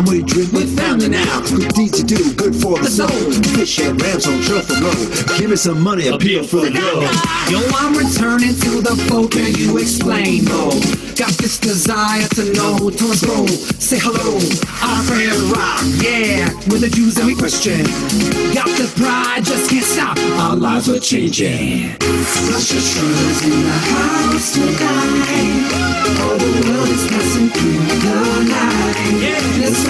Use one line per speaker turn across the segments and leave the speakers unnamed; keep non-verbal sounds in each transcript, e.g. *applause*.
time we drink with family now. Good deeds to do, good for the soul. Fish and rams on truffle low. Give me some money, appeal for the girl.
Yo, I'm returning to the folk, can you explain more? Got this desire to know, to us go, say hello. Our prayer rock, yeah, with the Jews and we Christian. Got the pride, just can't stop, our lives are changing. Rosh Hashanah's in the house tonight. Oh, All the world is passing through the night. Let's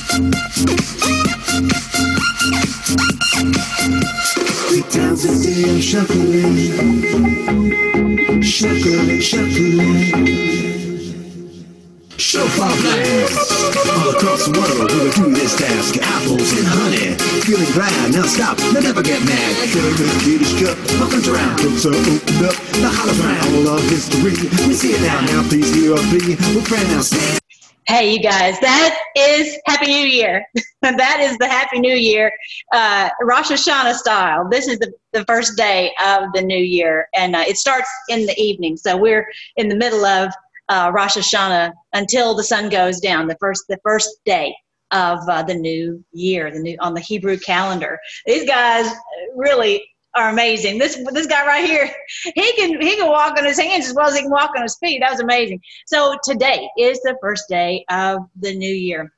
I'm shuffling. Shuffling, shuffling. Shofar blast all across the world. We'll do this task. Apples and honey. Feeling glad. Now stop. Now never get mad. Feeling the British cup. Welcome around. Books are opened up. The hollow's round. All of history. We see it now. Now please hear a plea. We're friend now. Stand.
Hey, you guys, that is Happy New Year. *laughs* that is the Happy New Year, uh, Rosh Hashanah style. This is the, the first day of the new year, and uh, it starts in the evening. So we're in the middle of uh, Rosh Hashanah until the sun goes down, the first, the first day of uh, the new year, the new on the Hebrew calendar. These guys really are amazing. This this guy right here, he can he can walk on his hands as well as he can walk on his feet. That was amazing. So today is the first day of the new year.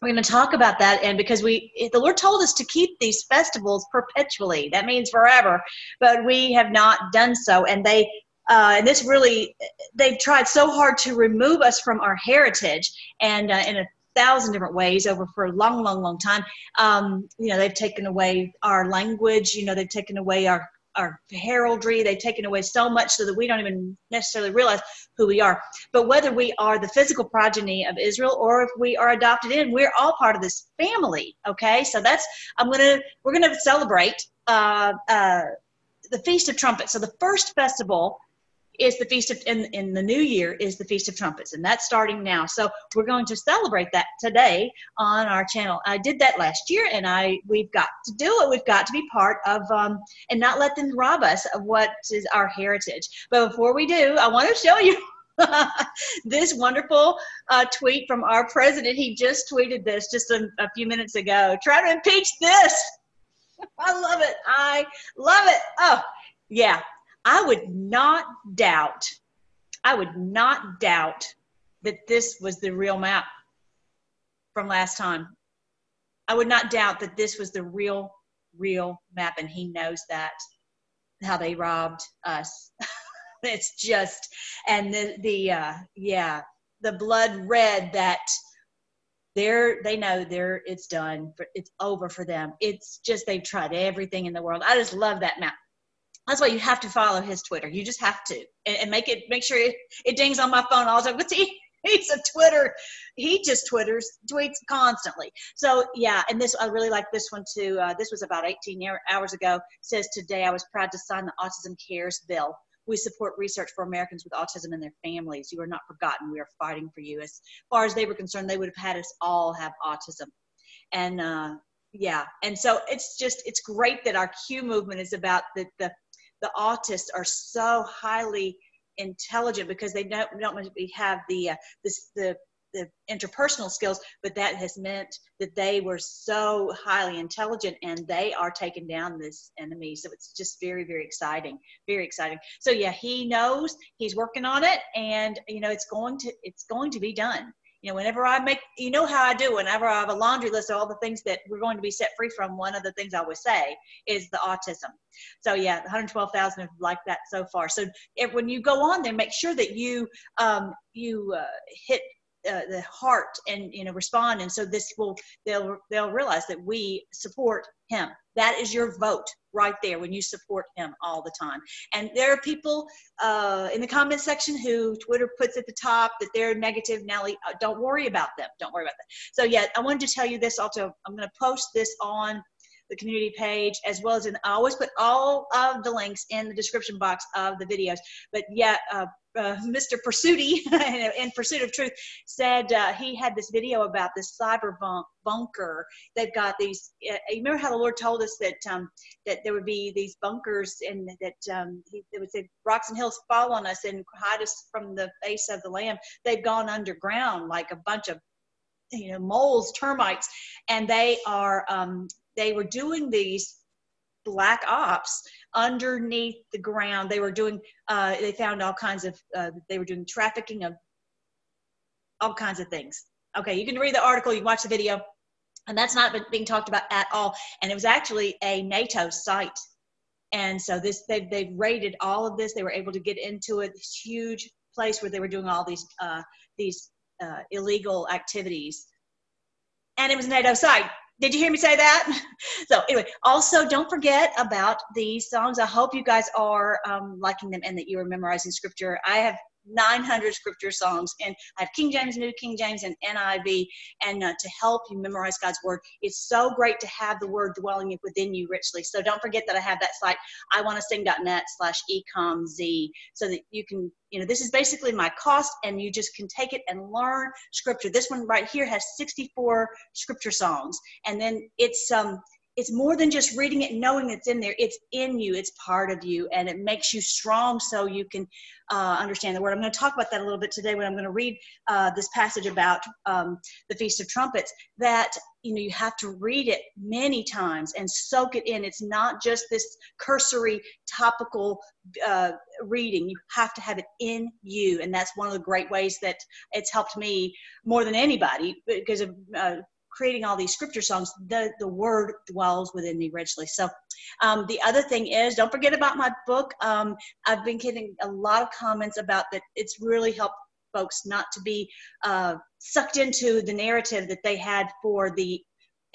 We're going to talk about that, and because we the Lord told us to keep these festivals perpetually. That means forever, but we have not done so, and they. Uh, and this really, they've tried so hard to remove us from our heritage, and uh, in a thousand different ways over for a long, long, long time. Um, you know, they've taken away our language. You know, they've taken away our our heraldry. They've taken away so much so that we don't even necessarily realize who we are. But whether we are the physical progeny of Israel or if we are adopted in, we're all part of this family. Okay, so that's I'm gonna we're gonna celebrate uh, uh, the Feast of Trumpets. So the first festival is the feast of in, in the new year is the feast of trumpets and that's starting now. So we're going to celebrate that today on our channel. I did that last year and i we've got to do it. We've got to be part of um, and not let them rob us of what is our heritage. But before we do i want to show you *laughs* this wonderful uh, tweet from our president. He just tweeted this just a, a few minutes ago. Try to impeach this. *laughs* I love it. I love it. Oh yeah I would not doubt, I would not doubt that this was the real map from last time. I would not doubt that this was the real, real map, and he knows that how they robbed us. *laughs* it's just, and the the uh, yeah, the blood red that they're they know they're it's done, it's over for them. It's just they've tried everything in the world. I just love that map that's why you have to follow his Twitter. You just have to, and, and make it make sure it, it dings on my phone all the time. *laughs* What's he? He's a Twitter. He just twitters, tweets constantly. So yeah, and this I really like this one too. Uh, this was about 18 hours ago. says today I was proud to sign the Autism Cares Bill. We support research for Americans with autism and their families. You are not forgotten. We are fighting for you. As far as they were concerned, they would have had us all have autism. And uh, yeah, and so it's just it's great that our Q movement is about the the the autists are so highly intelligent because they don't don't have the uh, the the interpersonal skills, but that has meant that they were so highly intelligent and they are taking down this enemy. So it's just very, very exciting, very exciting. So yeah, he knows he's working on it, and you know it's going to it's going to be done you know, whenever I make, you know how I do, whenever I have a laundry list of all the things that we're going to be set free from, one of the things I always say is the autism. So yeah, 112,000 have liked that so far. So if, when you go on there, make sure that you, um, you uh, hit uh, the heart and you know respond and so this will they'll they'll realize that we support him that is your vote right there when you support him all the time. And there are people uh, in the comment section who twitter puts at the top that they're negative nelly. Uh, don't worry about them. Don't worry about that so yeah i wanted to tell you this also. I'm going to post this on the community page, as well as in, I always put all of the links in the description box of the videos. But yeah, uh, uh, Mr. Pursuity *laughs* in Pursuit of Truth said uh, he had this video about this cyber bunk bunker. They've got these. Uh, you remember how the Lord told us that um, that there would be these bunkers and that um, he, would say rocks and hills fall on us and hide us from the face of the Lamb. They've gone underground like a bunch of you know moles, termites, and they are um, they were doing these black ops underneath the ground. They were doing, uh, they found all kinds of, uh, they were doing trafficking of all kinds of things. Okay, you can read the article, you watch the video, and that's not being talked about at all. And it was actually a NATO site. And so this, they've, they've raided all of this. They were able to get into it, this huge place where they were doing all these, uh, these uh, illegal activities. And it was a NATO site. Did you hear me say that? *laughs* so anyway, also don't forget about these songs. I hope you guys are um, liking them and that you are memorizing scripture. I have 900 scripture songs and I have King James, New King James, and NIV, and uh, to help you memorize God's word. It's so great to have the word dwelling within you richly. So don't forget that I have that site, I want to sing.net slash ecomz, so that you can, you know, this is basically my cost, and you just can take it and learn scripture. This one right here has 64 scripture songs, and then it's um it's more than just reading it and knowing it's in there. It's in you. It's part of you and it makes you strong so you can uh, understand the word. I'm going to talk about that a little bit today when i'm going to read uh, this passage about um, the feast of trumpets that you know you have to read it many times and soak it in. It's not just this cursory topical uh, reading. You have to have it in you and that's one of the great ways that it's helped me more than anybody because of uh, creating all these scripture songs, the, the word dwells within me richly. So um, the other thing is, don't forget about my book. Um, I've been getting a lot of comments about that. It's really helped folks not to be uh, sucked into the narrative that they had for the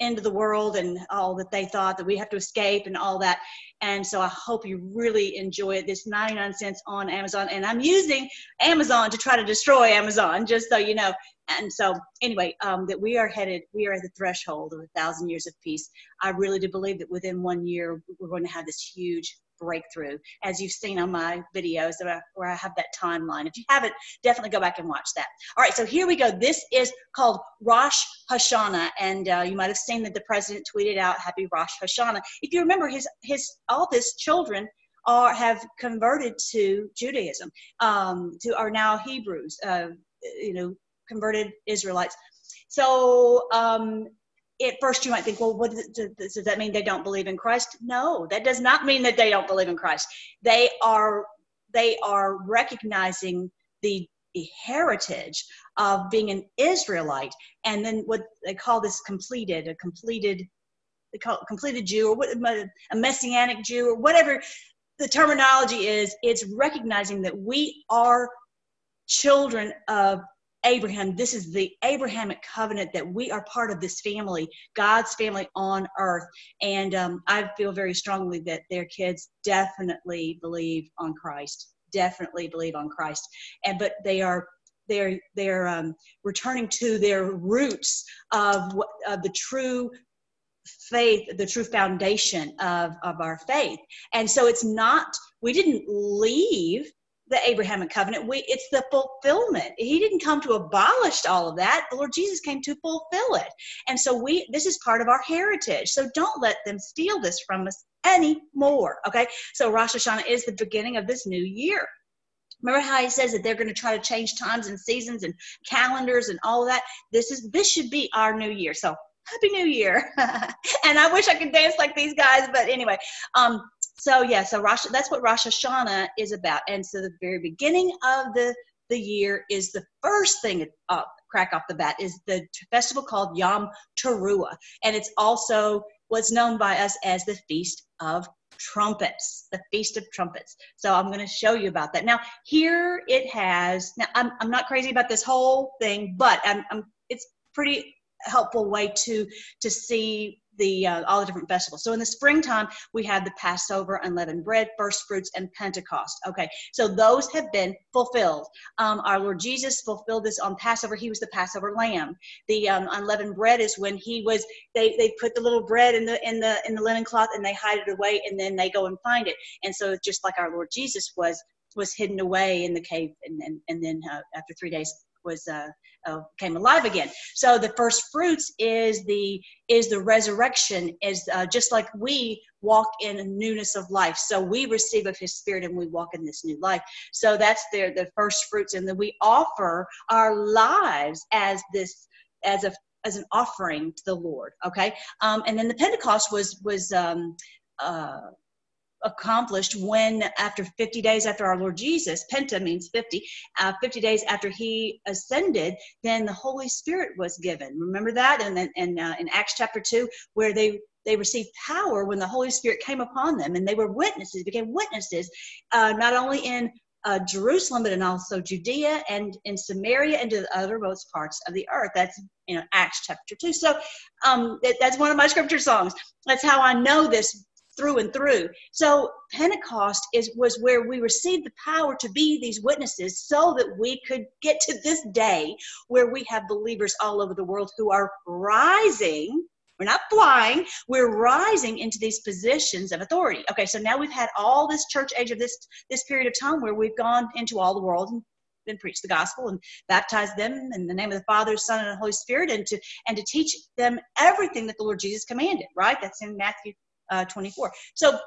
end of the world and all that they thought that we have to escape and all that. And so I hope you really enjoy it. This 99 cents on Amazon. And I'm using Amazon to try to destroy Amazon, just so you know and so anyway um, that we are headed we are at the threshold of a thousand years of peace i really do believe that within one year we're going to have this huge breakthrough as you've seen on my videos where I have that timeline. If you haven't, definitely go back and watch that. All right, so here we go. This is called Rosh Hashanah, and uh, you might have seen that the president tweeted out Happy Rosh Hashanah. If you remember, his his all his children are have converted to Judaism, um, to are now Hebrews. Uh, you know, converted Israelites. So um, at first you might think, well, what does, does, that mean they don't believe in Christ? No, that does not mean that they don't believe in Christ. They are they are recognizing the heritage of being an Israelite, and then what they call this completed, a completed, they call completed Jew or what, a messianic Jew or whatever the terminology is. It's recognizing that we are children of Abraham, this is the Abrahamic covenant that we are part of this family, God's family on earth. And um, I feel very strongly that their kids definitely believe on Christ, definitely believe on Christ. And but they are they're they're um, returning to their roots of of the true faith, the true foundation of of our faith. And so it's not we didn't leave the Abrahamic covenant. We, it's the fulfillment. He didn't come to abolish all of that. The Lord Jesus came to fulfill it. And so we, this is part of our heritage. So don't let them steal this from us anymore. Okay. So Rosh Hashanah is the beginning of this new year. Remember how he says that they're going to try to change times and seasons and calendars and all that? This is, this should be our new year. So happy new year *laughs* and i wish i could dance like these guys but anyway um so yeah, so Rosh, that's what Rosh Hashanah is about. And so the very beginning of the the year is the first thing up crack off the bat is the festival called Yom Teruah, and it's also what's known by us as the Feast of Trumpets, the Feast of Trumpets. So I'm going to show you about that. Now here it has. Now I'm I'm not crazy about this whole thing, but I'm, I'm it's pretty helpful way to to see the uh, all the different festivals. So in the springtime, we have the Passover, unleavened bread, first fruits, and Pentecost. Okay, so those have been fulfilled. Um, our Lord Jesus fulfilled this on Passover. He was the Passover lamb. The um, unleavened bread is when he was. They they put the little bread in the in the in the linen cloth and they hide it away, and then they go and find it. And so just like our Lord Jesus was was hidden away in the cave, and and, and then uh, after three days was uh, uh, came alive again. So the first fruits is the is the resurrection, is uh, just like we walk in a newness of life. So we receive of His Spirit and we walk in this new life. So that's the the first fruits, and then we offer our lives as this as a as an offering to the Lord. Okay, um, and then the Pentecost was was. Um, uh, accomplished when after 50 days after our lord jesus penta means 50 uh, 50 days after he ascended then the holy spirit was given remember that and then in, uh, in acts chapter 2 where they they received power when the holy spirit came upon them and they were witnesses became witnesses uh, not only in uh, Jerusalem, but in also Judea and in Samaria and to the othermost parts of the earth. That's you know Acts chapter two. So um, that, that's one of my scripture songs. That's how I know this through and through. So Pentecost is was where we received the power to be these witnesses so that we could get to this day where we have believers all over the world who are rising. We're not flying. We're rising into these positions of authority. Okay so now we've had all this church age of this this period of time where we've gone into all the world and been preached the gospel and baptized them in the name of the father son and the holy spirit and to and to teach them everything that the lord jesus commanded right? That's in matthew uh, 24. So,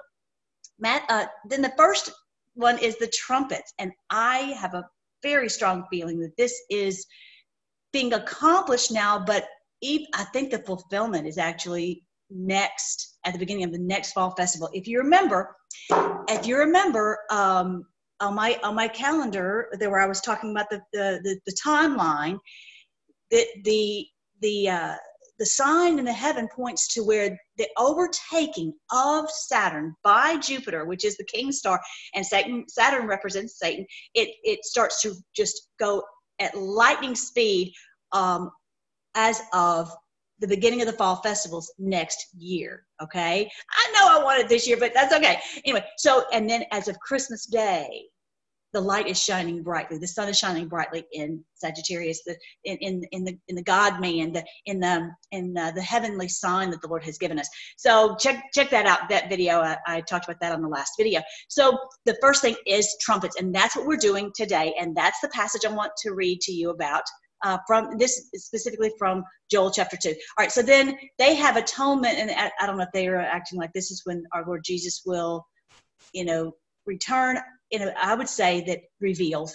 Matt, uh, then the first one is the trumpets. And I have a very strong feeling that this is being accomplished now, but even, I think the fulfillment is actually next at the beginning of the next fall festival. If you remember, if you remember, um, on my on my calendar, there where I was talking about the the, the, the timeline, the the the uh, the sign in the heaven points to where the overtaking of Saturn by Jupiter, which is the king star, and Satan, Saturn represents Satan, it, it starts to just go at lightning speed um, as of the beginning of the fall festivals next year. Okay. I know I want it this year, but that's okay. Anyway, so, and then as of Christmas Day, the light is shining brightly. The sun is shining brightly in Sagittarius, the in in, in the in the God man, the in the in uh, the heavenly sign that the Lord has given us. So check check that out. That video I, I talked about that on the last video. So the first thing is trumpets, and that's what we're doing today. And that's the passage I want to read to you about. Uh, from this specifically from Joel chapter 2. All right, so then they have atonement, and I, I don't know if they are acting like this is when our Lord Jesus will, you know, return you know, I would say that revealed.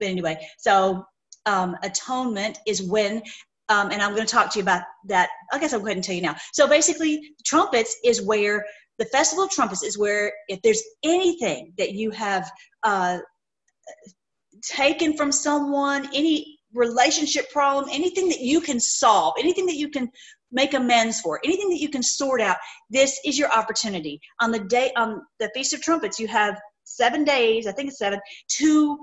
But anyway, so um, atonement is when, um, and I'm going to talk to you about that. I guess I'll go ahead and tell you now. So basically, trumpets is where the festival of trumpets is where if there's anything that you have uh, taken from someone, any relationship problem, anything that you can solve, anything that you can make amends for, anything that you can sort out, this is your opportunity. On the day on the Feast of Trumpets, you have seven days, I think it's seven, to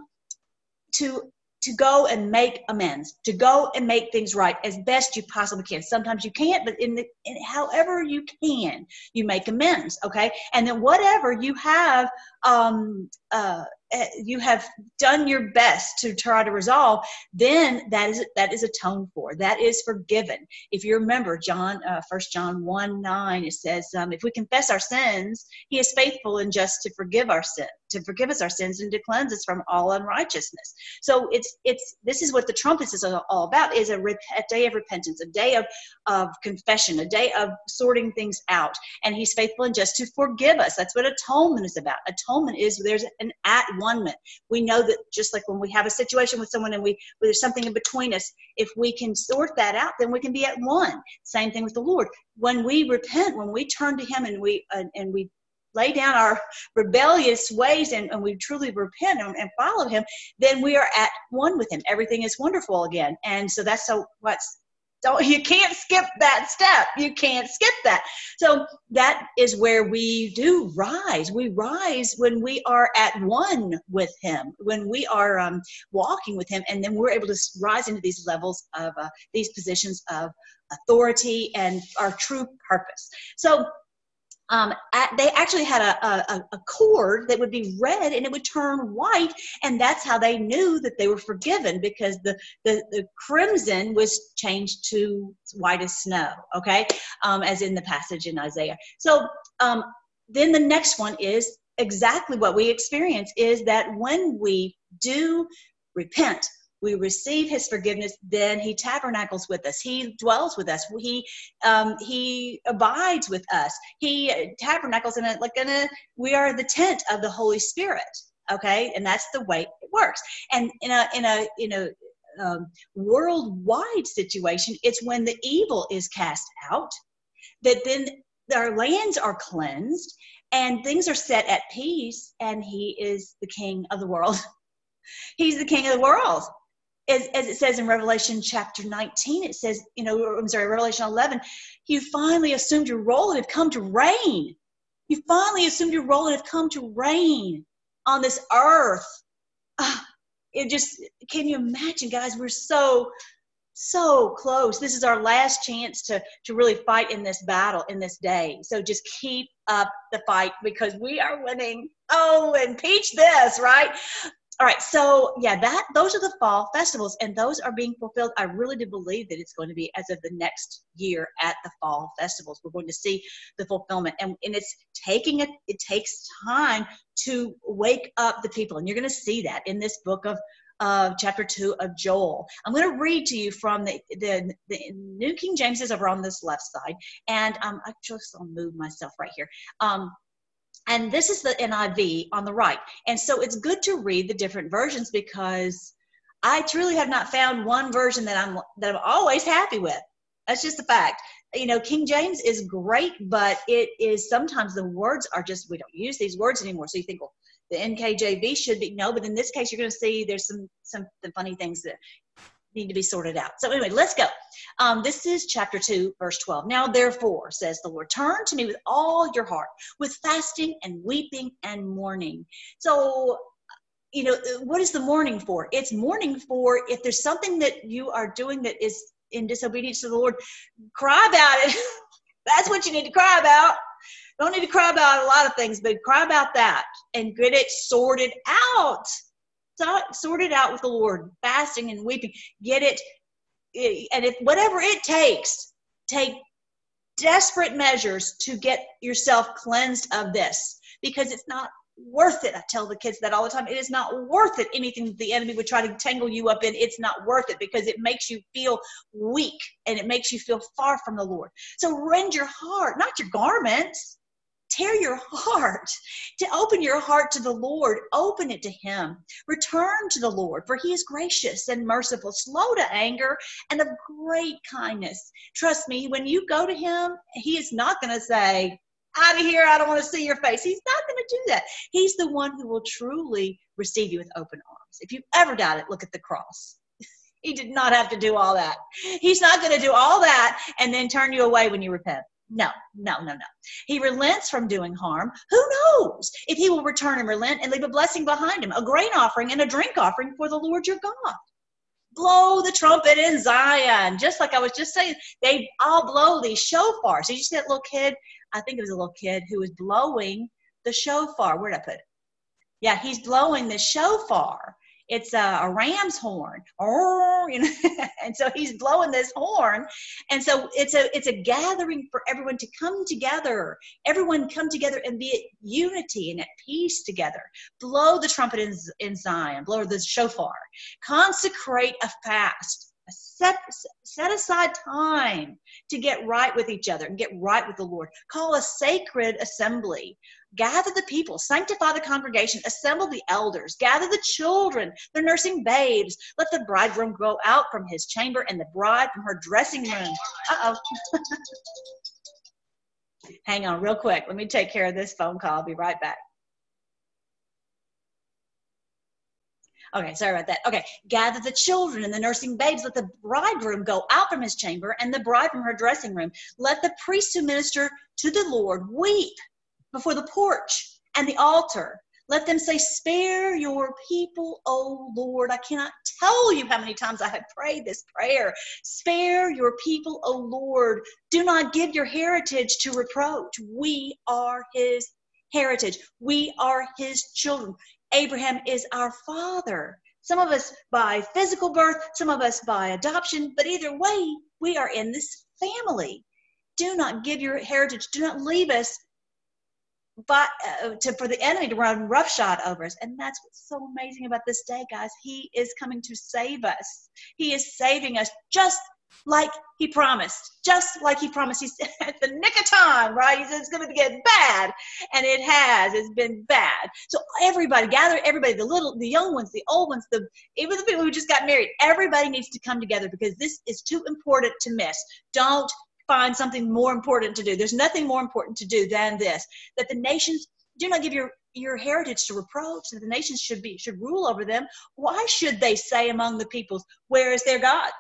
to to go and make amends, to go and make things right as best you possibly can. Sometimes you can't, but in the in however you can, you make amends. Okay, and then whatever you have um, uh, you have done your best to try to resolve, then that is that is atoned for. That is forgiven. If you remember John, uh, First John one nine, it says, um, "If we confess our sins, He is faithful and just to forgive our sin, to forgive us our sins and to cleanse us from all unrighteousness." So it's it's this is what the trumpets is all about: is a, rep- a day of repentance, a day of of confession, a day of sorting things out, and He's faithful and just to forgive us. That's what atonement is about. Atonement is there's an at We know that just like when we have a situation with someone and we there's something in between us, if we can sort that out, then we can be at one. Same thing with the Lord. When we repent, when we turn to Him and we and we lay down our rebellious ways and, and we truly repent and, and, follow him then we are at one with him everything is wonderful again and so that's so what's don't you can't skip that step. You can't skip that. So that is where we do rise. We rise when we are at one with him when we are um, walking with him and then we're able to rise into these levels of uh, these positions of authority and our true purpose. So um, at, they actually had a, a, a, cord that would be red and it would turn white and that's how they knew that they were forgiven because the, the, the crimson was changed to white as snow okay? Um, as in the passage in isaiah. So um, then the next one is exactly what we experience is that when we do repent we receive his forgiveness then he tabernacles with us. He dwells with us. He um, he abides with us. He tabernacles in a like in a we are the tent of the holy spirit okay? And that's the way it works. And in a in a in a um, worldwide situation it's when the evil is cast out that then our lands are cleansed and things are set at peace and he is the king of the world. *laughs* He's the king of the world as, as it says in Revelation chapter 19, it says, you know, I'm sorry, Revelation 11, you finally assumed your role and have come to reign. You finally assumed your role and have come to reign on this earth. Uh, it just, can you imagine, guys? We're so, so close. This is our last chance to, to really fight in this battle in this day. So just keep up the fight because we are winning. Oh, and peach this, right? All right so yeah that those are the fall festivals and those are being fulfilled i really do believe that it's going to be as of the next year at the fall festivals we're going to see the fulfillment and, and it's taking it it takes time to wake up the people and you're going to see that in this book of uh, chapter 2 of Joel. I'm going to read to you from the, the, the New King James is over on this left side. And um, I just, I'll move myself right here. Um, and this is the NIV on the right. And so it's good to read the different versions because I truly have not found one version that I'm that I'm always happy with. That's just a fact. You know, King James is great, but it is sometimes the words are just we don't use these words anymore. So you think, well, the NKJV should be no, but in this case, you're going to see there's some some funny things that need to be sorted out. So anyway, let's go. Um, this is chapter 2, verse 12. Now, therefore, says the Lord, turn to me with all your heart, with fasting and weeping and mourning. So, you know, what is the mourning for? It's mourning for if there's something that you are doing that is in disobedience to the Lord, cry about it. *laughs* That's what you need to cry about. Don't need to cry about a lot of things, but cry about that and get it sorted out sort it out with the Lord, fasting and weeping. Get it, eh, and if whatever it takes, take desperate measures to get yourself cleansed of this because it's not worth it. I tell the kids that all the time. It is not worth it. Anything the enemy would try to tangle you up in, it's not worth it because it makes you feel weak and it makes you feel far from the Lord. So rend your heart, not your garments tear your heart, to open your heart to the Lord, open it to Him. Return to the Lord, for He is gracious and merciful, slow to anger, and of great kindness. Trust me, when you go to Him, He is not going to say, out of here, I don't want to see your face. He's not going to do that. He's the one who will truly receive you with open arms. If you've ever doubted, look at the cross. *laughs* he did not have to do all that. He's not going to do all that and then turn you away when you repent. No, no, no, no. He relents from doing harm. Who knows if he will return and relent and leave a blessing behind him, a grain offering and a drink offering for the Lord your God. Blow the trumpet in Zion. Just like I was just saying, they all blow these shofars. Did you see that little kid? I think it was a little kid who was blowing the shofar. Where'd I put it? Yeah, he's blowing the shofar it's a, a ram's horn. You know *laughs* and so he's blowing this horn. And so it's a it's a gathering for everyone to come together. Everyone come together and be at unity and at peace together. Blow the trumpet in, in zion. Blow the shofar. Consecrate a fast. Set set aside time to get right with each other and get right with the lord. Call a sacred assembly gather the people sanctify the congregation assemble the elders gather the children they're nursing babes. Let the bridegroom go out from his chamber and the bride from her dressing room. Uh-oh. *laughs* Hang on real quick. Let me take care of this phone call. I'll be right back. Okay, sorry about that. Okay, gather the children and the nursing babes. Let the bridegroom go out from his chamber and the bride from her dressing room. Let the priests who minister to the Lord weep before the porch and the altar. Let them say, Spare your people, O Lord. I cannot tell you how many times I have prayed this prayer. Spare your people, O Lord. Do not give your heritage to reproach. We are his heritage. We are his children. Abraham is our father. Some of us by physical birth, some of us by adoption, but either way, we are in this family. Do not give your heritage, do not leave us but uh, to for the enemy to run roughshod over us. And that's what's so amazing about this day guys. He is coming to save us. He is saving us just like he promised just like he promised. He said *laughs* at the nick of time right? He said it's going to get bad and it has. It's been bad. So everybody gather everybody the little the young ones the old ones the even the people who just got married everybody needs to come together because this is too important to miss. Don't find something more important to do. There's nothing more important to do than this. That the nations do not give your your heritage to reproach that the nations should be should rule over them. Why should they say among the peoples where is their god?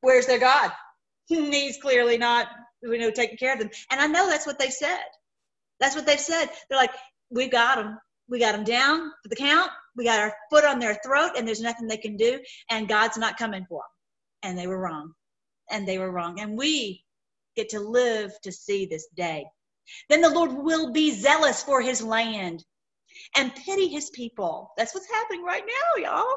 Where's their god? *laughs* He's clearly not you know taking care of them. And i know that's what they said. That's what they've said. They're like we got them we got them down for the count. We got our foot on their throat and there's nothing they can do and god's not coming for them and they were wrong. And they were wrong. And we get to live to see this day. Then the Lord will be zealous for his land and pity his people. That's what's happening right now, y'all.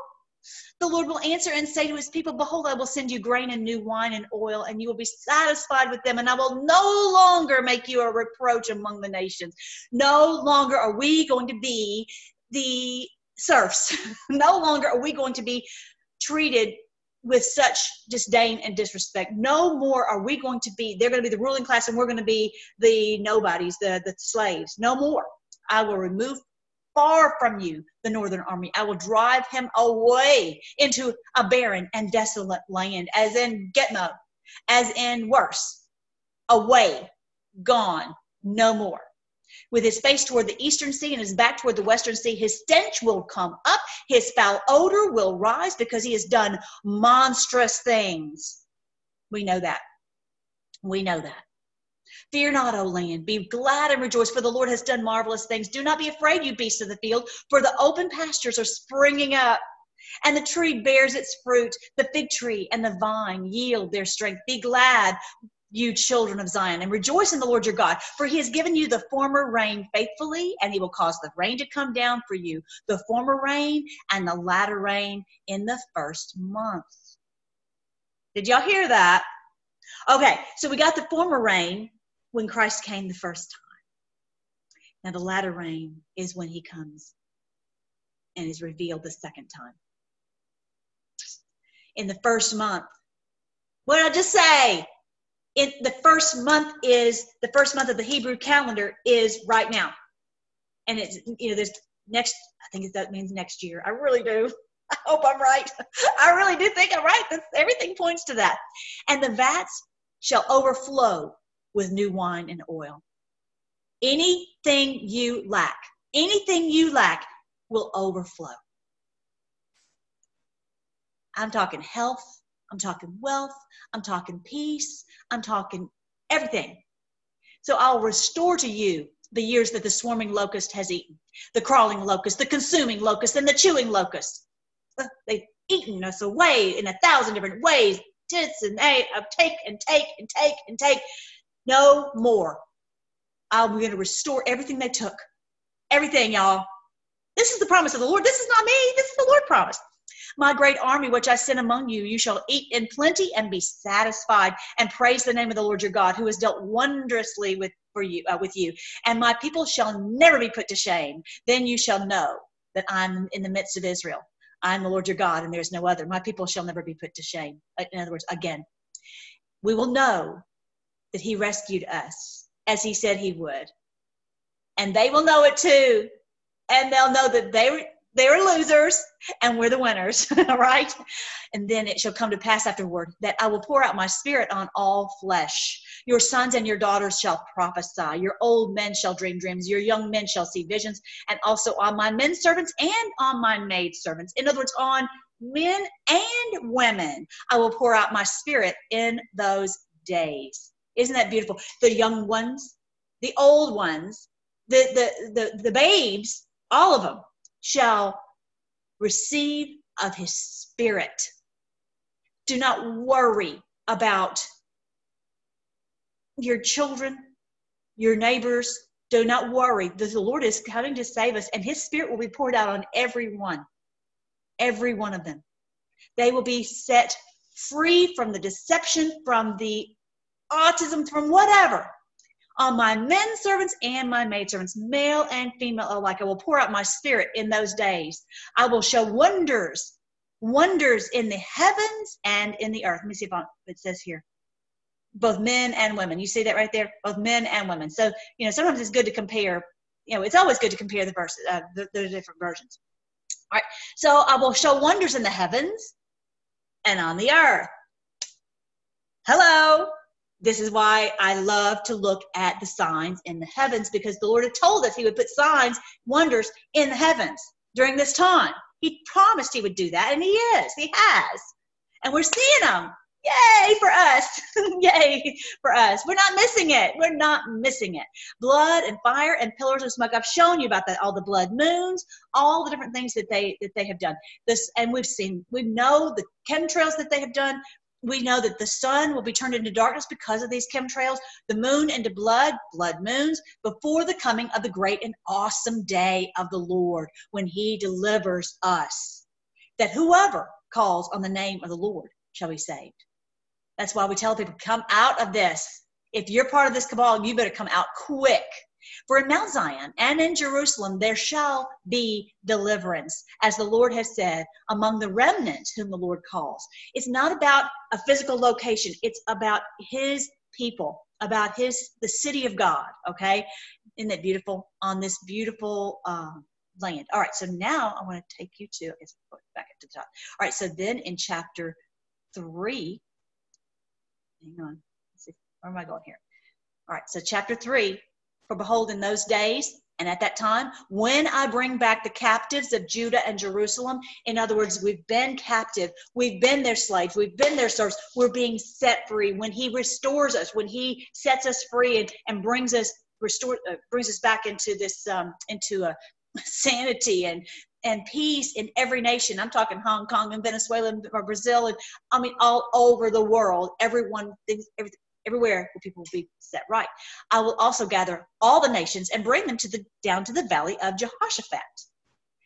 The Lord will answer and say to his people, Behold, I will send you grain and new wine and oil, and you will be satisfied with them, and I will no longer make you a reproach among the nations. No longer are we going to be the serfs. *laughs* no longer are we going to be treated with such disdain and disrespect. No more are we going to be, they're going to be the ruling class and we're going to be the nobodies, the, the slaves. No more. I will remove far from you the northern army. I will drive him away into a barren and desolate land, as in Gitmo, as in worse, away, gone, no more with his face toward the eastern sea and his back toward the western sea. His stench will come up, his foul odor will rise because he has done monstrous things. We know that. We know that. Fear not, O land. Be glad and rejoice, for the Lord has done marvelous things. Do not be afraid, you beasts of the field, for the open pastures are springing up. And the tree bears its fruit. The fig tree and the vine yield their strength. Be glad, you children of Zion, and rejoice in the Lord your God, for he has given you the former rain faithfully, and he will cause the rain to come down for you, the former rain and the latter rain in the first month. Did y'all hear that? Okay, so we got the former rain when Christ came the first time. Now, the latter rain is when he comes and is revealed the second time. In the first month, what did I just say? The first month is the first month of the Hebrew calendar is right now. And it's, you know, there's next, I think that means next year. I really do. *laughs* I hope I'm right. *laughs* I really do think I'm right. That's, everything points to that. And the vats shall overflow with new wine and oil. Anything you lack, anything you lack will overflow. I'm talking health, I'm talking wealth. I'm talking peace. I'm talking everything. So I'll restore to you the years that the swarming locust has eaten the crawling locust, the consuming locust, and the chewing locust. They've eaten us away in a thousand different ways. Tits and they of take and take and take and take. No more. I'm going to restore everything they took. Everything, y'all. This is the promise of the Lord. This is not me. This is the Lord promise. My great army, which I sent among you, you shall eat in plenty and be satisfied, and praise the name of the Lord your God, who has dealt wondrously with for you uh, with you. And my people shall never be put to shame. Then you shall know that I'm in the midst of Israel. I'm the Lord your God, and there's no other. My people shall never be put to shame. Uh, in other words, again, we will know that He rescued us as He said He would, and they will know it too, and they'll know that they They're losers and we're the winners, *laughs* right? And then it shall come to pass afterward that I will pour out my spirit on all flesh. Your sons and your daughters shall prophesy. Your old men shall dream dreams. Your young men shall see visions. And also on my men servants and on my maid servants. In other words, on men and women, I will pour out my spirit in those days. Isn't that beautiful? The young ones, the old ones, the, the, the, the babes, all of them shall receive of his spirit. Do not worry about your children, your neighbors. Do not worry. The Lord is coming to save us, and his spirit will be poured out on everyone, every one of them. They will be set free from the deception, from the autism, from whatever on my men servants and my maidservants, male and female alike. I will pour out my spirit in those days. I will show wonders, wonders in the heavens and in the earth. Let me see if I'm, it says here. Both men and women. You see that right there? Both men and women. So, you know, sometimes it's good to compare. You know, it's always good to compare the verses, uh, the, the different versions. All right. So I will show wonders in the heavens and on the earth. Hello. This is why I love to look at the signs in the heavens because the Lord had told us He would put signs, wonders in the heavens during this time. He promised He would do that, and He is. He has. And we're seeing them. Yay for us. *laughs* Yay for us. We're not missing it. We're not missing it. Blood and fire and pillars of smoke. I've shown you about that. All the blood moons, all the different things that they that they have done. This and we've seen, we know the chemtrails that they have done we know that the sun will be turned into darkness because of these chemtrails, the moon into blood, blood moons, before the coming of the great and awesome day of the Lord when he delivers us. That whoever calls on the name of the Lord shall be saved. That's why we tell people, come out of this. If you're part of this cabal, you better come out quick for in Mount Zion and in Jerusalem there shall be deliverance, as the Lord has said, among the remnant whom the Lord calls. It's not about a physical location, it's about his people, about his the city of God, okay? Isn't that beautiful? On this beautiful um, land. All right, so now I want to take you to, back to the top. All right, so then in chapter three, hang on, Let's see, where am I going here? All right, so chapter three, for behold, in those days and at that time, when I bring back the captives of Judah and Jerusalem, in other words, we've been captive, we've been their slaves, we've been their servants, we're being set free. When He restores us, when He sets us free and, and brings us restore uh, brings us back into this um, into a *laughs* sanity and and peace in every nation. I'm talking Hong Kong and Venezuela and Brazil and I mean all over the world. Everyone thinks everything everywhere where people will be set right. I will also gather all the nations and bring them to the down to the valley of Jehoshaphat.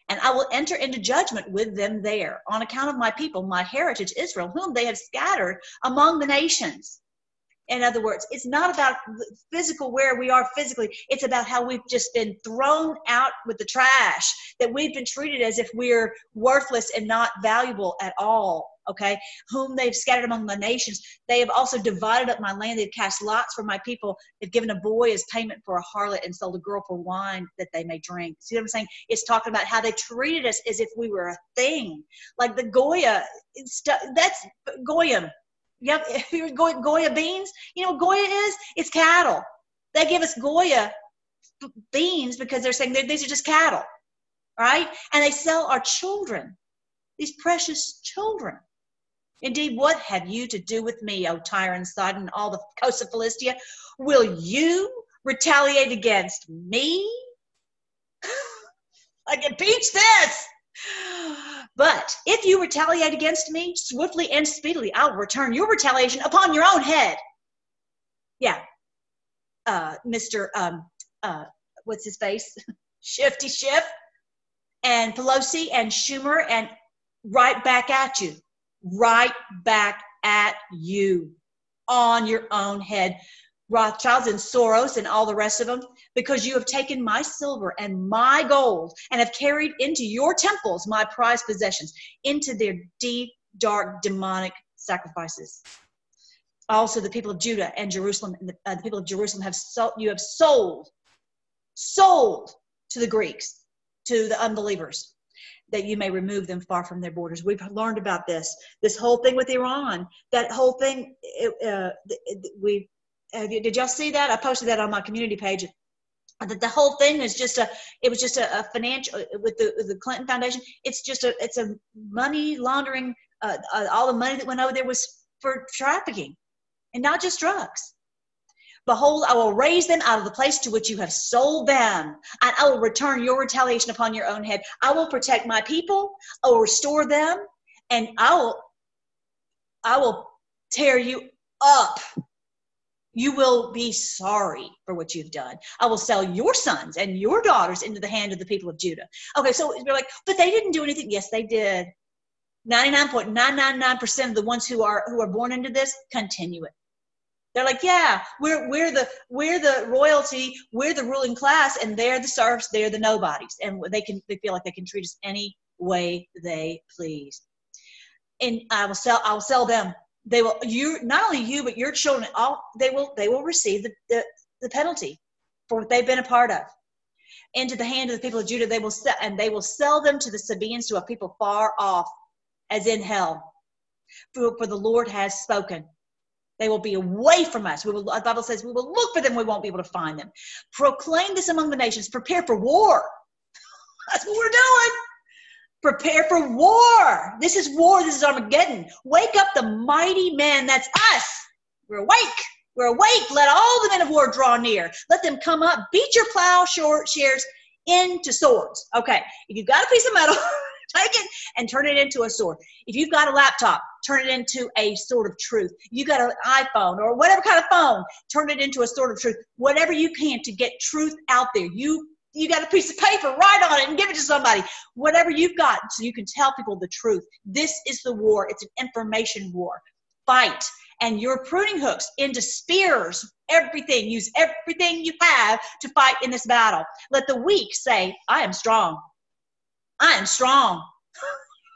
And I will enter into judgment with them there on account of my people, my heritage Israel, whom they have scattered among the nations. In other words, it's not about physical where we are physically. It's about how we've just been thrown out with the trash, that we've been treated as if we're worthless and not valuable at all okay, whom they've scattered among the nations. They have also divided up my land. They've cast lots for my people. They've given a boy as payment for a harlot and sold a girl for wine that they may drink. See what I'm saying? It's talking about how they treated us as if we were a thing. Like the Goya, that's Goyim. Yep, *laughs* Goya, Goya beans. You know what Goya is? It's cattle. They give us Goya beans because they're saying these are just cattle, right? And they sell our children, these precious children. Indeed, what have you to do with me, O Tyre and Sidon, all the coasts of Philistia? Will you retaliate against me? *laughs* I can beach this. But if you retaliate against me swiftly and speedily, I'll return your retaliation upon your own head. Yeah, uh, Mr. Um, uh, what's his face? *laughs* Shifty Schiff and Pelosi and Schumer and right back at you right back at you on your own head. Rothschilds and Soros and all the rest of them, because you have taken my silver and my gold and have carried into your temples my prized possessions, into their deep, dark, demonic sacrifices. Also, the people of Judah and Jerusalem, and the, uh, the people of Jerusalem have sold, you have sold, sold to the Greeks, to the unbelievers that you may remove them far from their borders. We've learned about this. This whole thing with Iran, that whole thing, uh, we have you, did y'all see that? I posted that on my community page. That the whole thing is just a, it was just a, a financial with the with the Clinton Foundation. It's just a, it's a money laundering. Uh, uh, all the money that went over there was for trafficking, and not just drugs. Behold, I will raise them out of the place to which you have sold them, and I will return your retaliation upon your own head. I will protect my people, I will restore them, and I will I will tear you up. You will be sorry for what you've done. I will sell your sons and your daughters into the hand of the people of Judah. Okay, so you're like, but they didn't do anything. Yes, they did. 99.999% of the ones who are who are born into this continue it. They're like, yeah, we're we're the we're the royalty, we're the ruling class, and they're the serfs, they're the nobodies, and they can they feel like they can treat us any way they please. And I will sell I will sell them. They will you not only you but your children all they will they will receive the, the, the penalty for what they've been a part of. Into the hand of the people of Judah, they will sell and they will sell them to the Sabaeans, to a people far off, as in hell. For, for the Lord has spoken. They will be away from us. We will, the Bible says we will look for them. We won't be able to find them. Proclaim this among the nations. Prepare for war. *laughs* That's what we're doing. Prepare for war. This is war. This is Armageddon. Wake up the mighty men. That's us. We're awake. We're awake. Let all the men of war draw near. Let them come up. Beat your plow short shares into swords. Okay. If you've got a piece of metal, *laughs* take it and turn it into a sword. If you've got a laptop, turn it into a sword of truth. You got an iPhone or whatever kind of phone, turn it into a sword of truth. Whatever you can to get truth out there. You you got a piece of paper, write on it and give it to somebody. Whatever you've got, so you can tell people the truth. This is the war. It's an information war. Fight. And your pruning hooks into spears, everything. Use everything you have to fight in this battle. Let the weak say, I am strong. I am strong.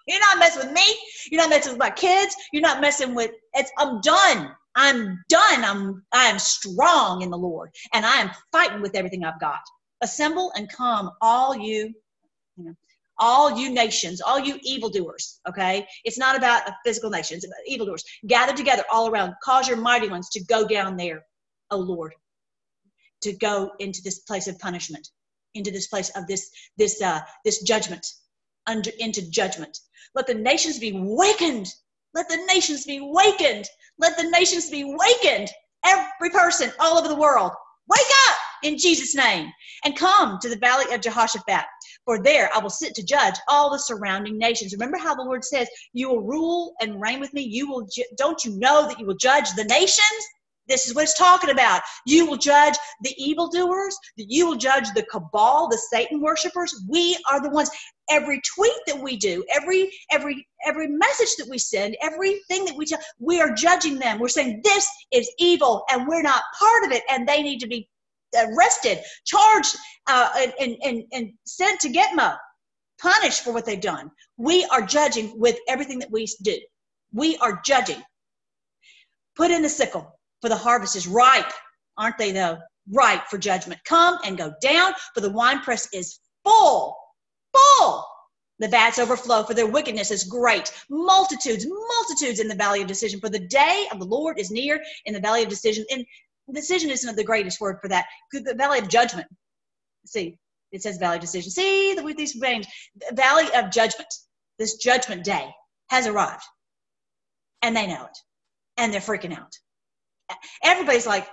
You're not messing with me. You're not messing with my kids. You're not messing with it's I'm done. I'm done. I'm I am strong in the Lord. And I am fighting with everything I've got. Assemble and come, all you, you know, all you nations, all you evildoers, okay? It's not about a physical nation, it's about evildoers. Gather together all around. Cause your mighty ones to go down there, oh Lord, to go into this place of punishment into this place of this this uh, this judgment under into judgment. Let the nations be wakened. Let the nations be wakened. Let the nations be wakened. Every person all over the world, wake up in Jesus' name and come to the valley of Jehoshaphat. For there I will sit to judge all the surrounding nations. Remember how the Lord says, "You will rule and reign with me." You will. Ju- don't you know that you will judge the nations? This is what it's talking about. You will judge the evildoers, you will judge the cabal, the Satan worshipers. We are the ones. Every tweet that we do, every every every message that we send, everything that we tell, we are judging them. We're saying this is evil and we're not part of it, and they need to be arrested, charged, uh, and, and, and sent to Gitmo, punished for what they've done. We are judging with everything that we do. We are judging. Put in the sickle for the harvest is ripe, aren't they though? Ripe for judgment. Come and go down, for the winepress is full, full. The vats overflow, for their wickedness is great. Multitudes, multitudes in the valley of decision. For the day of the Lord is near in the valley of decision. And decision isn't the greatest word for that. The valley of judgment. See, it says valley of decision. See, the, with these veins, the valley of judgment. This judgment day has arrived, and they know it, and they're freaking out everybody's like,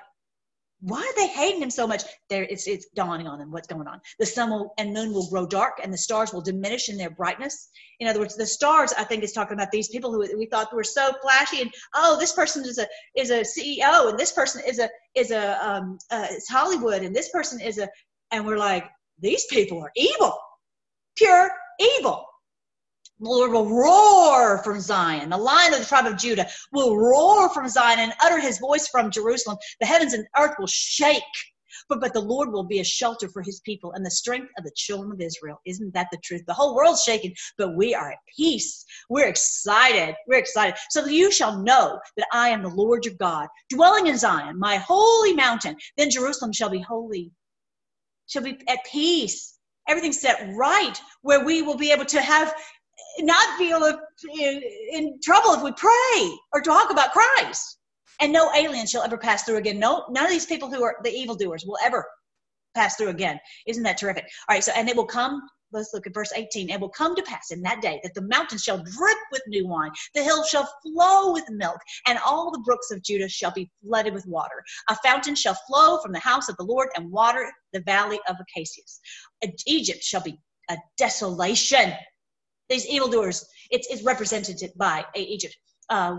why are they hating him so much? There, it's it's dawning on them what's going on. The sun will and moon will grow dark, and the stars will diminish in their brightness. In other words, the stars, I think, is talking about these people who we thought were so flashy, and oh, this person is a is a CEO, and this person is a is a um, uh, it's Hollywood, and this person is a, and we're like, these people are evil, pure evil. The Lord will roar from Zion. The lion of the tribe of Judah will roar from Zion and utter his voice from Jerusalem. The heavens and earth will shake. But, but the Lord will be a shelter for his people and the strength of the children of Israel. Isn't that the truth? The whole world's shaking, but we are at peace. We're excited. We're excited. So you shall know that I am the Lord your God, dwelling in Zion, my holy mountain. Then Jerusalem shall be holy, shall be at peace everything set right where we will be able to have not feel in, in trouble if we pray or talk about Christ. And no alien shall ever pass through again. No, none of these people who are the evildoers will ever pass through again. Isn't that terrific? All right, so and it will come let's look at verse 18. It will come to pass in that day that the mountains shall drip with new wine, the hills shall flow with milk, and all the brooks of Judah shall be flooded with water. A fountain shall flow from the house of the Lord and water the valley of Acacias. Egypt shall be a desolation. These evildoers, it's, it's represented by Egypt. Uh,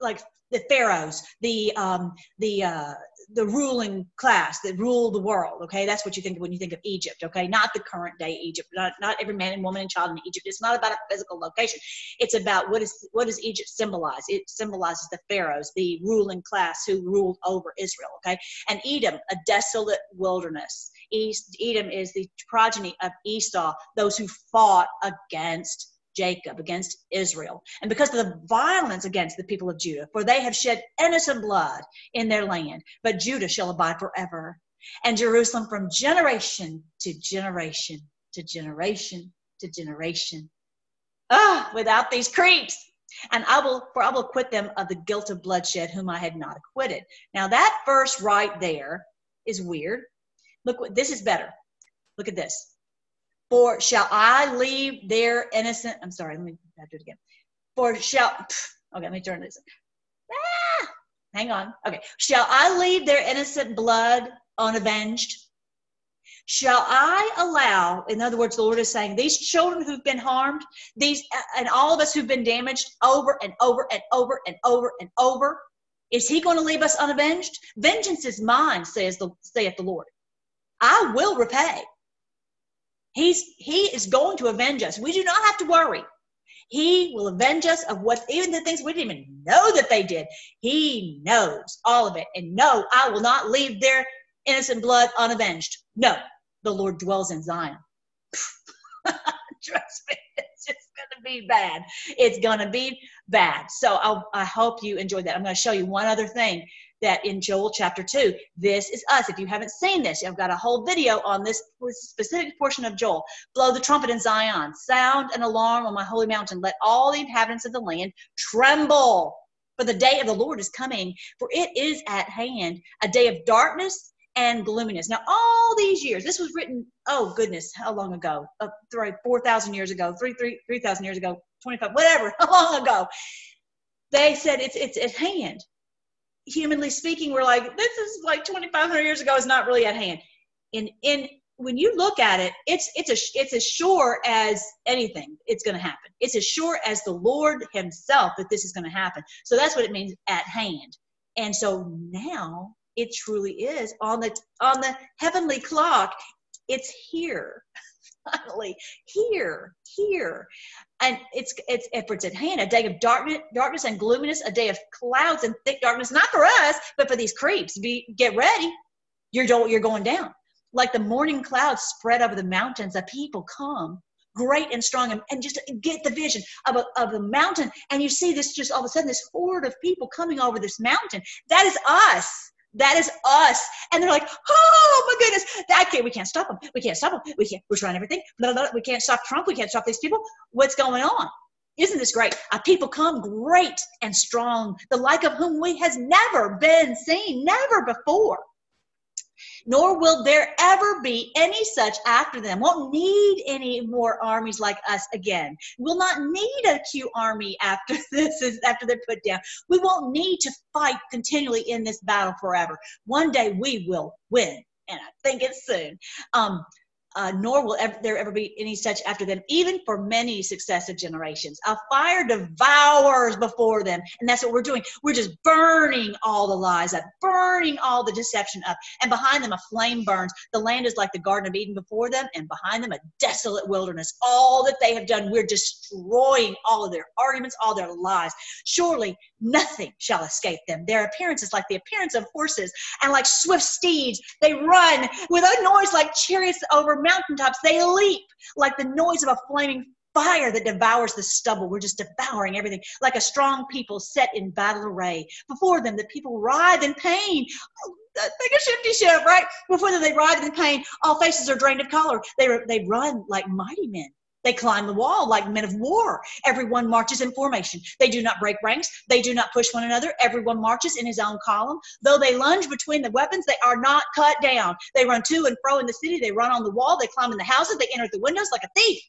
like the pharaohs, the um, the uh, the ruling class that rule the world. Okay, that's what you think of when you think of Egypt. Okay, not the current day Egypt. Not not every man and woman and child in Egypt. It's not about a physical location. It's about what is what does Egypt symbolize? It symbolizes the pharaohs, the ruling class who ruled over Israel. Okay, and Edom, a desolate wilderness. East Edom is the progeny of Esau, those who fought against Jacob, against Israel, and because of the violence against the people of Judah, for they have shed innocent blood in their land, but Judah shall abide forever, and Jerusalem from generation to generation to generation to generation. Ah, without these creeps. And I will, for I will acquit them of the guilt of bloodshed, whom I had not acquitted. Now that verse right there is weird. Look, this is better. Look at this. For shall I leave their innocent? I'm sorry, let me do it again. For shall, *sighs* okay, let me turn this. Ah, hang on. Okay. Shall I leave their innocent blood unavenged? Shall I allow, in other words, the Lord is saying, these children who've been harmed, these, and all of us who've been damaged over and over and over and over and over, is He going to leave us unavenged? Vengeance is mine, says the, saith the Lord. I will repay. He's he is going to avenge us. We do not have to worry. He will avenge us of what even the things we didn't even know that they did. He knows all of it. And no, I will not leave their innocent blood unavenged. No, the Lord dwells in Zion. *laughs* Trust me, it's just going to be bad. It's going to be bad. So I'll, I hope you enjoyed that. I'm going to show you one other thing that in Joel chapter 2, this is us. If you haven't seen this, I've got a whole video on this specific portion of Joel. Blow the trumpet in Zion, sound an alarm on my holy mountain. Let all the inhabitants of the land tremble. For the day of the Lord is coming, for it is at hand, a day of darkness and gloominess. Now, all these years, this was written, oh goodness, how long ago? Uh, 4,000 years ago, 3,000 3, years ago, 25, whatever, how *laughs* long ago? They said it's, it's at hand humanly speaking, we're like, this is like 2,500 years ago. It's not really at hand. And in when you look at it, it's it's a it's as sure as anything. It's going to happen. It's as sure as the Lord Himself that this is going to happen. So that's what it means at hand. And so now it truly is on the on the heavenly clock. It's here. *laughs* finally here, here. And it's it's efforts at hand, a day of darkness, darkness and gloominess, a day of clouds and thick darkness, not for us, but for these creeps. Be get ready. You're you're going down. Like the morning clouds spread over the mountains, a people come great and strong and, and just get the vision of a, of a mountain and you see this just all of a sudden this horde of people coming over this mountain that is us that is us. And they're like, oh my goodness, that can't, we can't stop them. We can't stop them. We can't, we're trying everything. We can't stop Trump. We can't stop these people. What's going on? Isn't this great? A people come great and strong, the like of whom we has never been seen, never before nor will there ever be any such after them. Won't need any more armies like us again. We'll not need a Q army after *laughs* this is after they're put down. We won't need to fight continually in this battle forever. One day we will win, and I think it's soon. Um, uh, nor will ever, there ever be any such after them, even for many successive generations. A fire devours before them, and that's what we're doing. We're just burning all the lies up, burning all the deception up, and behind them a flame burns. The land is like the Garden of Eden before them, and behind them a desolate wilderness. All that they have done, we're destroying all of their arguments, all their lies. Surely nothing shall escape them. Their appearance is like the appearance of horses, and like swift steeds, they run with a noise like chariots over mountaintops. They leap like the noise of a flaming fire that devours the stubble. We're just devouring everything like a strong people set in battle array. Before them, the people writhe in pain. think a shifty ship, right? Before them, they writhe in pain, all faces are drained of color. They, they run like mighty men. They climb the wall like men of war. Everyone marches in formation. They do not break ranks. They do not push one another. Everyone marches in his own column. Though they lunge between the weapons, they are not cut down. They run to and fro in the city. They run on the wall. They climb in the houses. They enter the windows like a thief.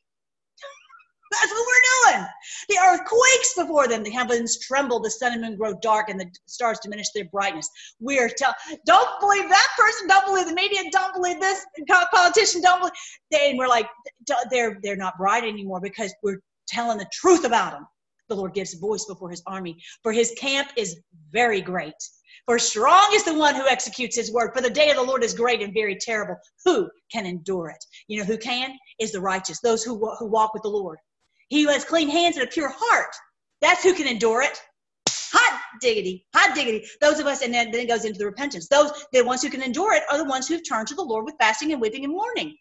That's what we're doing. The earth quakes before them. The heavens tremble. The sun and moon grow dark, and the stars diminish their brightness. We're tell. Don't believe that person. Don't believe the media. Don't believe this politician. Don't believe. And we're like, they're they're not bright anymore because we're telling the truth about them. The Lord gives voice before His army. For His camp is very great. For strong is the one who executes his word. For the day of the Lord is great and very terrible. Who can endure it? You know who can? Is the righteous, those who, who walk with the Lord. He who has clean hands and a pure heart. That's who can endure it. Hot diggity, hot diggity. Those of us, and then, then it goes into the repentance. Those, the ones who can endure it, are the ones who've turned to the Lord with fasting and weeping and mourning.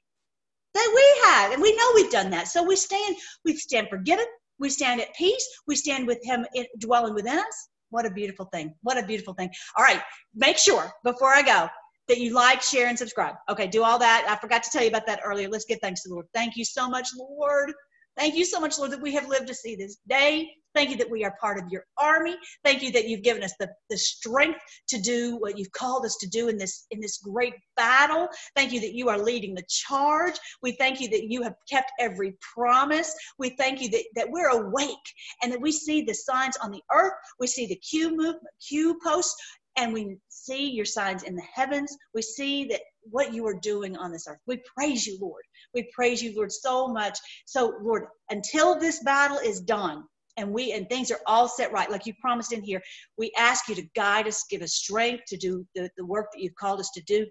That we have, and we know we've done that. So we stand, we stand forgiven. We stand at peace. We stand with Him in, dwelling within us. What a beautiful thing! What a beautiful thing. All right, make sure before I go that you like, share, and subscribe. Okay, do all that. I forgot to tell you about that earlier. Let's give thanks to the Lord. Thank you so much, Lord. Thank you so much, Lord, that we have lived to see this day. Thank you that we are part of your army. Thank you that you've given us the, the strength to do what you've called us to do in this in this great battle. Thank you that you are leading the charge. We thank you that you have kept every promise. We thank you that, that we're awake and that we see the signs on the earth. We see the Q move, Q post, and we see your signs in the heavens. We see that what you are doing on this earth. We praise you, Lord. We praise you, Lord, so much. So, Lord, until this battle is done, and we and things are all set right like you promised in here we ask you to guide us give us strength to do the, the work that you've called us to do.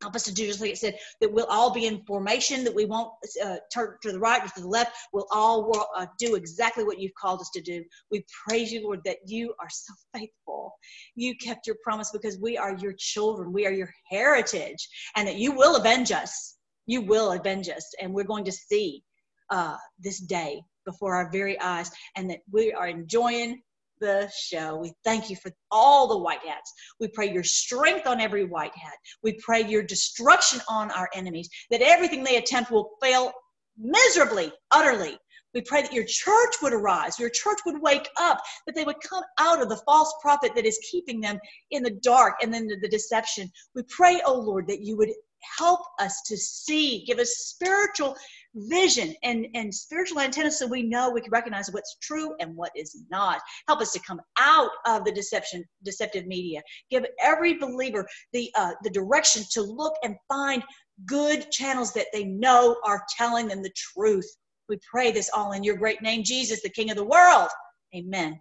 Help us to do just like it said that we'll all be in formation that we won't uh, turn to the right or to the left. We'll all uh, do exactly what you've called us to do. We praise you lord that you are so *laughs* faithful. You kept your promise because we are your children. We are your heritage and that you will avenge us you will avenge us and we're going to see uh, this day before our very eyes and that we are enjoying the show. We thank you for all the white hats. We pray your strength on every white hat. We pray your destruction on our enemies, that everything they attempt will fail miserably, utterly. We pray that your church would arise, your church would wake up, that they would come out of the false prophet that is keeping them in the dark and then the deception. We pray, oh Lord, that you would help us to see, give us spiritual vision and, and spiritual antenna so we know we can recognize what's true and what is not. Help us to come out of the deception, deceptive media. Give every believer the uh, the direction to look and find good channels that they know are telling them the truth. We pray this all in your great name, Jesus, the King of the world. Amen.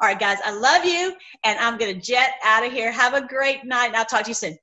All right, guys, I love you, and I'm going to jet out of here. Have a great night, and I'll talk to you soon.